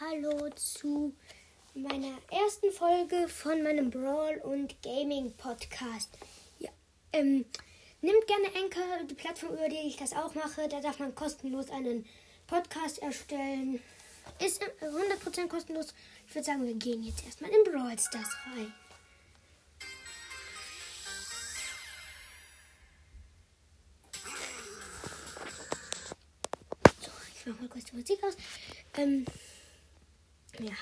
Hallo zu meiner ersten Folge von meinem Brawl und Gaming Podcast. Ja, ähm, nimmt gerne Anchor, die Plattform, über die ich das auch mache. Da darf man kostenlos einen Podcast erstellen. Ist 100% kostenlos. Ich würde sagen, wir gehen jetzt erstmal in Brawl Stars rein. So, ich mach mal kurz die Musik aus. Ähm, ja.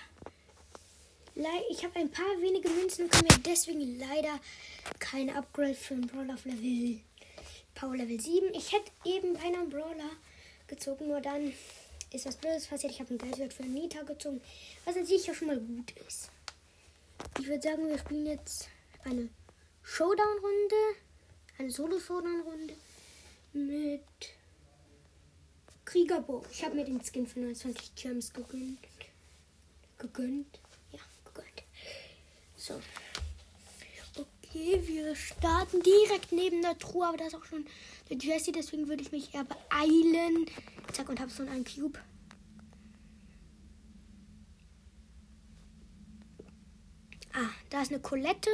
Ich habe ein paar wenige Münzen und kann mir deswegen leider kein Upgrade für einen Brawler auf Level Power Level 7. Ich hätte eben bei einem Brawler gezogen, nur dann ist was Blödes passiert. Ich habe einen Geldwert für Nita gezogen, was an sich ja schon mal gut ist. Ich würde sagen, wir spielen jetzt eine Showdown-Runde, eine Solo-Showdown-Runde mit Kriegerbo. Ich habe mir den Skin für 29 Gems gegönnt gegönnt. Ja, gegönnt. So. Okay, wir starten direkt neben der Truhe, aber da ist auch schon der Jesse, deswegen würde ich mich eher beeilen. Zack, und habe so einen Cube. Ah, da ist eine Colette.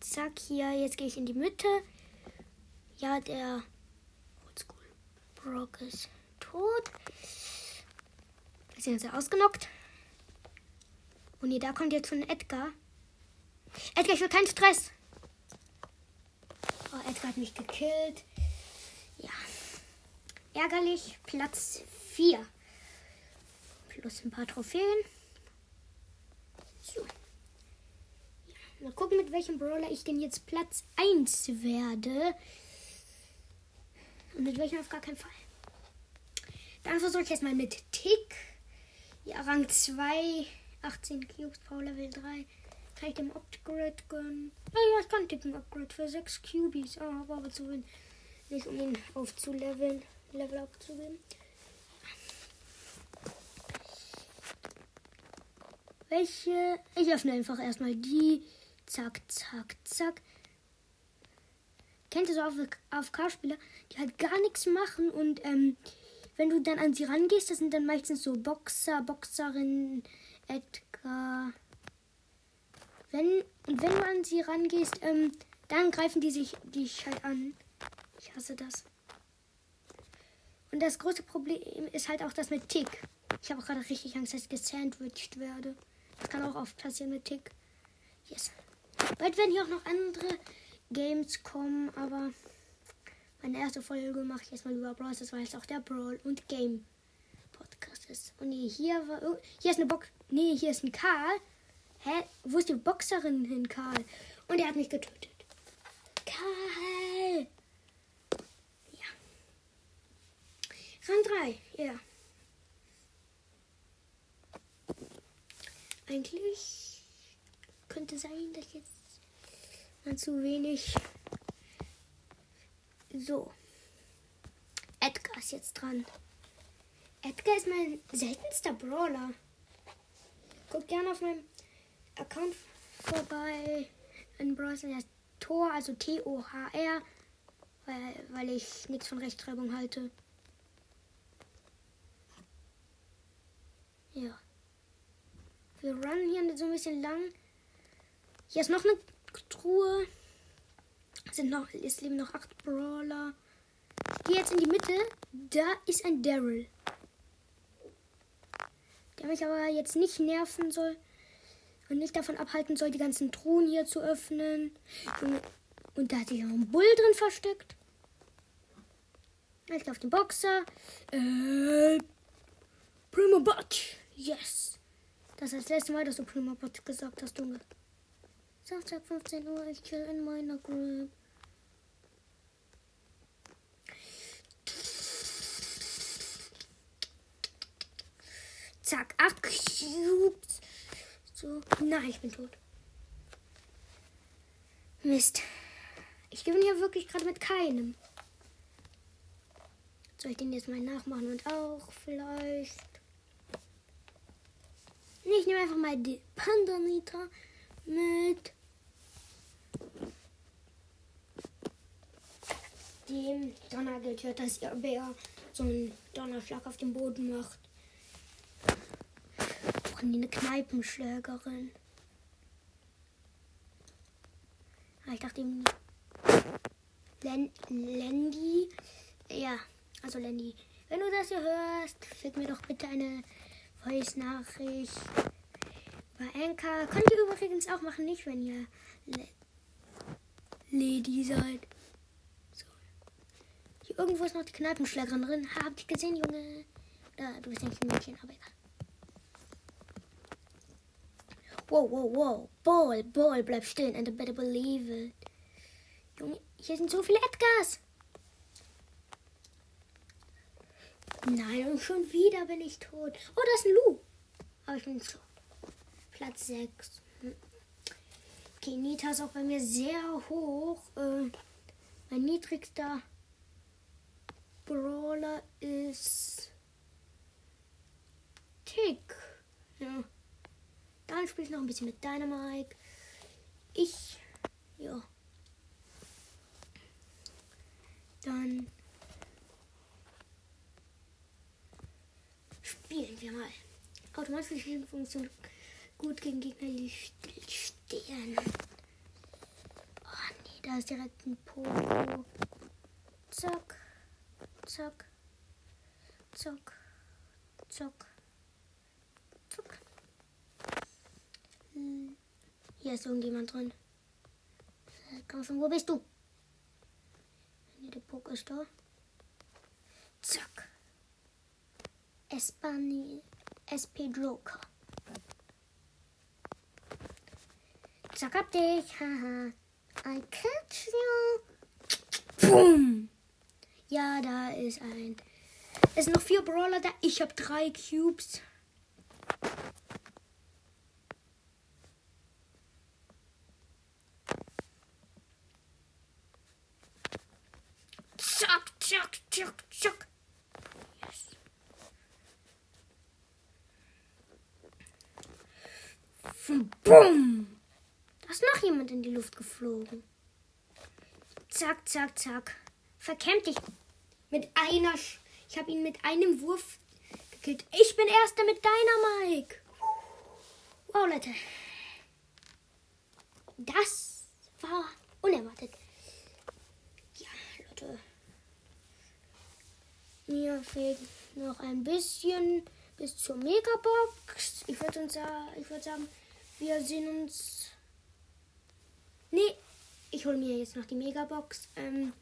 Zack, hier, jetzt gehe ich in die Mitte. Ja, der Oldschool Brock ist tot. Jetzt ausgenockt. Und hier, da kommt jetzt schon Edgar. Edgar, ich will keinen Stress. Oh, Edgar hat mich gekillt. Ja. Ärgerlich. Platz 4. Plus ein paar Trophäen. So. Ja, mal gucken, mit welchem Brawler ich denn jetzt Platz 1 werde. Und mit welchem auf gar keinen Fall. Dann versuche ich erstmal mit Tick. Ja, Rang 2, 18 Cubes, Power Level 3. Kann ich dem Upgrade gönnen? Ja, ja, ich kann Tick ein Upgrade für 6 Cubies. Oh, aber, aber zu wenig. Nicht um ihn aufzuleveln. Level abzugeben. Welche? Ich öffne einfach erstmal die. Zack, zack, zack kennt ihr so AFK-Spieler, die halt gar nichts machen und ähm, wenn du dann an sie rangehst, das sind dann meistens so Boxer, Boxerinnen, Edgar. Wenn, und wenn du an sie rangehst, ähm, dann greifen die sich dich halt an. Ich hasse das. Und das große Problem ist halt auch das mit Tick. Ich habe gerade richtig Angst, dass ich gesandwiched werde. Das kann auch oft passieren mit Tick. Yes. Bald werden hier auch noch andere Games kommen, aber meine erste Folge mache ich erstmal über Brawl, das weil es auch der Brawl und Game Podcast ist. Und nee, hier war oh, hier ist eine Box. Nee, hier ist ein Karl. Hä? Wo ist die Boxerin hin, Karl? Und er hat mich getötet. Karl! Ja. Rang 3, ja. Eigentlich könnte sein, dass jetzt zu wenig. So. Edgar ist jetzt dran. Edgar ist mein seltenster Brawler. Guckt gerne auf meinem Account vorbei. In Brawler heißt Tor, also T-O-H-R, weil, weil ich nichts von Rechtschreibung halte. Ja. Wir runnen hier so ein bisschen lang. Hier ist noch eine Truhe. Sind noch, es leben noch acht Brawler. Ich gehe jetzt in die Mitte. Da ist ein Daryl. Der mich aber jetzt nicht nerven soll. Und nicht davon abhalten soll, die ganzen Truhen hier zu öffnen. Und da hat sich auch ein Bull drin versteckt. Ich auf den Boxer. Äh, Primo Bot. Yes. Das ist das letzte Mal, dass du Primo Bot gesagt hast, Junge. Samstag 15 Uhr, ich chill in meiner Group. Zack, acht Cubes. So, nein, ich bin tot. Mist. Ich gewinne hier wirklich gerade mit keinem. Soll ich den jetzt mal nachmachen und auch vielleicht? Nee, ich nehme einfach mal die Pandanita mit dem Donner gehört, dass ihr Bär so einen Donnerschlag auf dem Boden macht. Brauchen die eine Kneipenschlägerin? Ah, ich dachte eben. Len Lendi. Ja, also Lendi. Wenn du das hier hörst, schick mir doch bitte eine Voice-Nachricht. Bei Anchor könnt ihr übrigens auch machen, nicht wenn ihr Le Lady seid. So. Hier irgendwo ist noch die Kneipenschlägerin drin. Habt ihr gesehen, Junge? Oder du bist nicht ein Mädchen, aber egal. Wow, wow, wow. Ball, Ball, bleib stehen and I better believe it. Junge, hier sind so viele Edgars. Nein, und schon wieder bin ich tot. Oh, da ist ein Lu. Aber ich bin tot. Platz 6. Hm. Okay, Nita ist auch bei mir sehr hoch. Äh, mein niedrigster Brawler ist Tick. Ja. Dann spiele ich noch ein bisschen mit Dynamite. Ich, ja. Dann spielen wir mal. Automatische Funktion gut gegen Gegner stehen. Oh nee, da ist direkt ein Pogo. Zack, zack, zack, zack, zack. Hier ist irgendjemand drin. Komm schon, wo bist du? Der Pogo ist da. Zack. Espani SP Joker. Zack, hab dich. Haha. I catch you. Boom. Ja, da ist ein. Es sind noch vier Brawler da. Ich habe drei Cubes. Zack, zack, zack, zack. Yes. Bumm! Jemand in die Luft geflogen. Zack, zack, zack. Verkämmt dich mit einer. Sch ich habe ihn mit einem Wurf gekillt. Ich bin Erster mit deiner Mike. Wow, Leute. Das war unerwartet. Ja, Leute. Mir fehlt noch ein bisschen bis zur Megabox. Ich würde würde sagen, wir sehen uns. Nee, ich hole mir jetzt noch die Megabox. Ähm,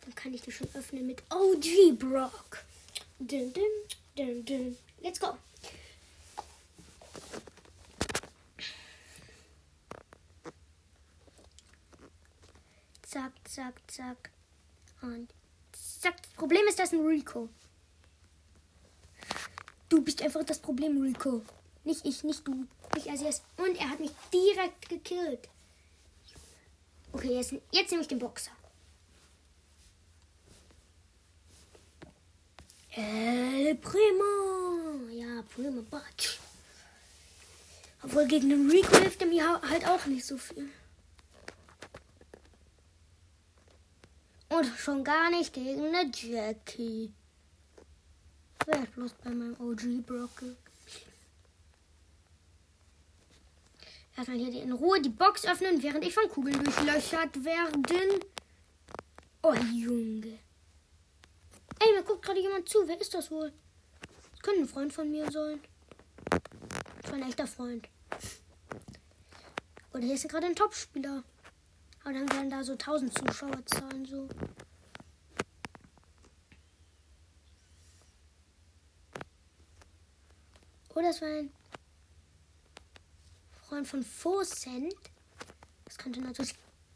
dann kann ich die schon öffnen mit OG Brock. Dun, dun, dun, dun. Let's go. Zack, zack, zack. Und zack. Das Problem ist, das ist ein Rico. Du bist einfach das Problem, Rico. Nicht ich, nicht du. Nicht als erstes. Und er hat mich direkt gekillt. Okay, jetzt, jetzt nehme ich den Boxer. El Primo. Ja, Primo Batsch. Obwohl gegen den Rico hilft er mir halt auch nicht so viel. Und schon gar nicht gegen eine Jackie. Wer bloß bei meinem OG Brocken? Erstmal hier in Ruhe die Box öffnen, während ich von Kugeln durchlöchert werden. Oh, Junge. Ey, mir guckt gerade jemand zu. Wer ist das wohl? Das könnte ein Freund von mir sein. Das war ein echter Freund. Oder hier ist gerade ein Topspieler. Aber dann werden da so 1000 Zuschauer zahlen, so. Oh, das war ein Freund von Foscent. Das könnte natürlich.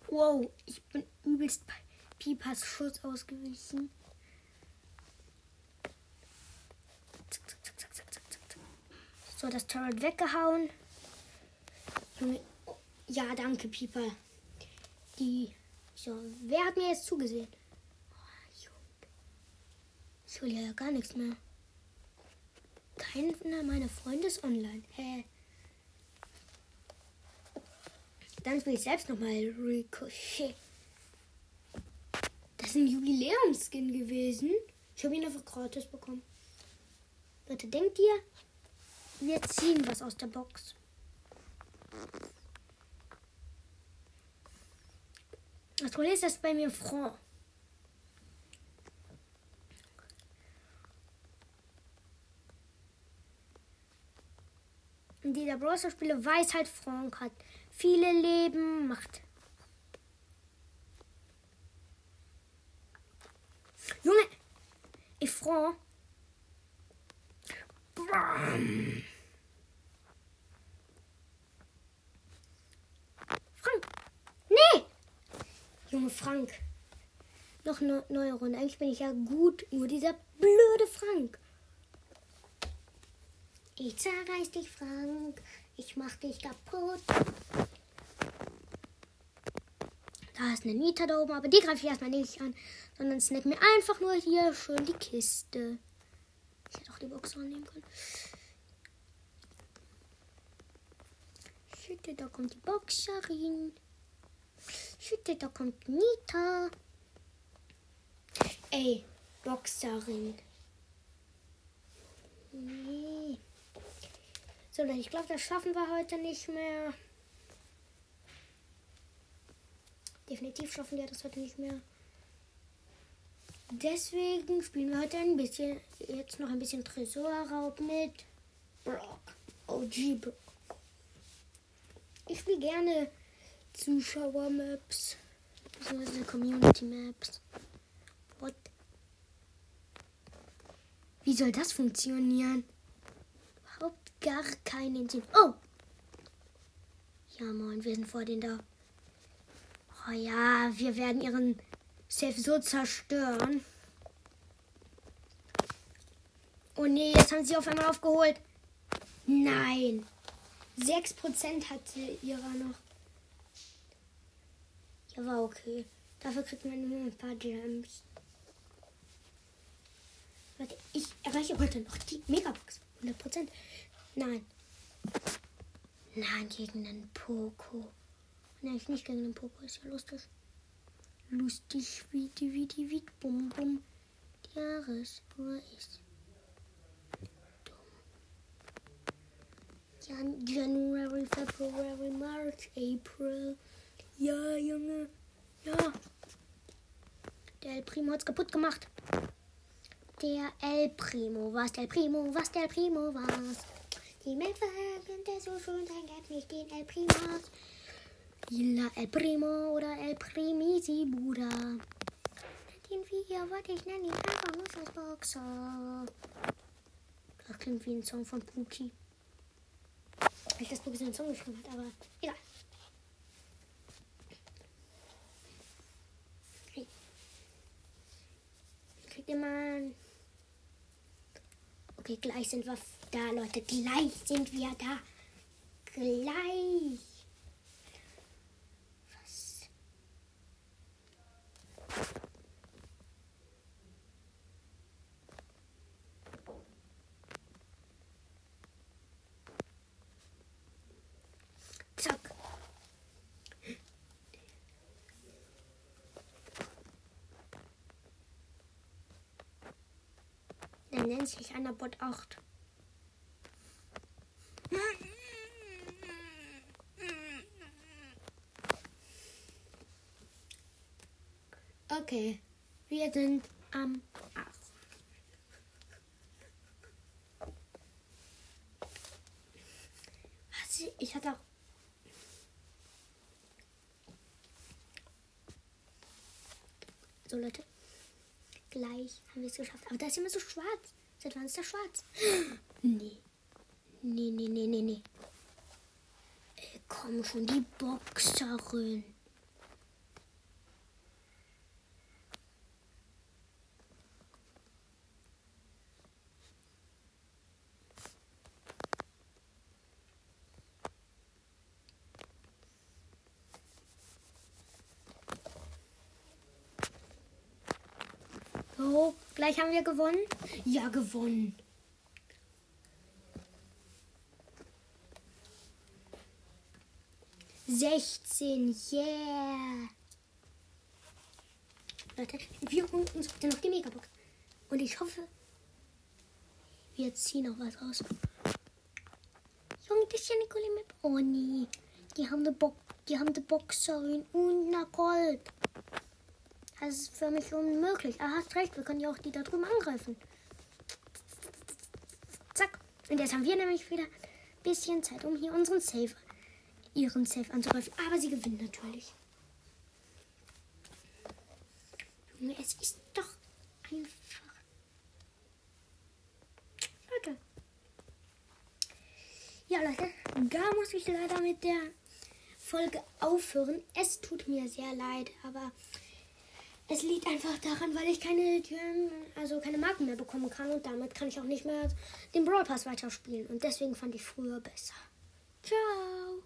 Wow, ich bin übelst bei Pipas Schuss ausgewichen. So, das Turret weggehauen. Oh, ja, danke, Pieper. Die. So, wer hat mir jetzt zugesehen? Oh, ich hole ja gar nichts mehr. Keiner meiner Freunde ist online. Hä? Dann spiele ich selbst nochmal Ricochet. Das ist ein Jubiläumskin gewesen. Ich habe ihn einfach gratis bekommen. Leute, denkt ihr, wir ziehen was aus der Box? Das Problem ist, dass bei mir Franc. Und dieser Browser-Spieler weiß halt, Frank hat viele Leben, macht. Junge! Ich Frank. Bam. Frank! Nee! Junge Frank. Noch eine neue Runde. Eigentlich bin ich ja gut, nur dieser blöde Frank. Ich zerreiß dich, Frank. Ich mach dich kaputt. Da ist eine Nita da oben, aber die greife ich erstmal nicht an, sondern snack mir einfach nur hier schön die Kiste. Ich hätte auch die Box annehmen können. Schütte, da kommt die Boxerin. Schütte, da kommt Nita. Ey, Boxerin. Nee. So, Leute, ich glaube, das schaffen wir heute nicht mehr. Definitiv schaffen wir das heute nicht mehr. Deswegen spielen wir heute ein bisschen, jetzt noch ein bisschen Tresorraub mit Brock. OG Brock. Ich spiele gerne Zuschauer-Maps. Beziehungsweise Community-Maps. What? Wie soll das funktionieren? Überhaupt gar keinen Sinn. Oh! Ja, moin, wir sind vor denen da. Oh ja, wir werden ihren Safe so zerstören. Oh nee, jetzt haben sie auf einmal aufgeholt. Nein. 6% hatte ihrer noch. Ja, war okay. Dafür kriegt man nur ein paar Gems. Warte, ich erreiche heute noch die Megabox. 100%. Nein. Nein, gegen den Poco. Nein, nicht gegen den Poco. Ist ja lustig. Lustig wie die, wie die, wie bum, bum. Die Jahresuhr ist dumm. January, February, March, April. Ja, Junge. Ja. Der El Primo hat's kaputt gemacht. Der El Primo, was der Primo, was der Primo, was. Die könnte so schön sein, gab nicht den El Primos. Lila El Primo oder El Primisi Bruder. Den wir wollte ich nennen, einfach nur als Boxer. Das klingt wie ein Song von Puki. Ich das Puki so einen Song geschrieben hat, aber egal. Hey. Kriegt ihr mal. Okay, gleich sind wir da, Leute. Gleich sind wir da. Gleich. Was? Zack. Dann nennt sich Annabot 8. Okay, wir sind am Arsch. Was? Ich hatte auch. So, Leute. Gleich haben wir es geschafft. Aber da ist immer so schwarz. Seit wann ist das schwarz? Nee. Nee, nee, nee, nee, nee. Ey, komm schon, die Boxerin. So, gleich haben wir gewonnen. Ja, gewonnen. Sechzehn, yeah. Leute, wir holen uns noch die Megabox. Und ich hoffe, wir ziehen noch was raus. Junge, das ist ja eine coole. Oh nee. Die haben eine, Bo die haben eine Boxerin und eine Gold. Das ist für mich unmöglich. Ah, hast recht, wir können ja auch die da drüben angreifen. Zack. Und jetzt haben wir nämlich wieder ein bisschen Zeit, um hier unseren Safe, ihren Safe anzugreifen. Aber sie gewinnen natürlich. Junge, es ist doch einfach. Leute. Ja, Leute, da muss ich leider mit der Folge aufhören. Es tut mir sehr leid, aber es liegt einfach daran, weil ich keine Türen, also keine Marken mehr bekommen kann und damit kann ich auch nicht mehr den Brawl Pass weiterspielen. Und deswegen fand ich früher besser. Ciao.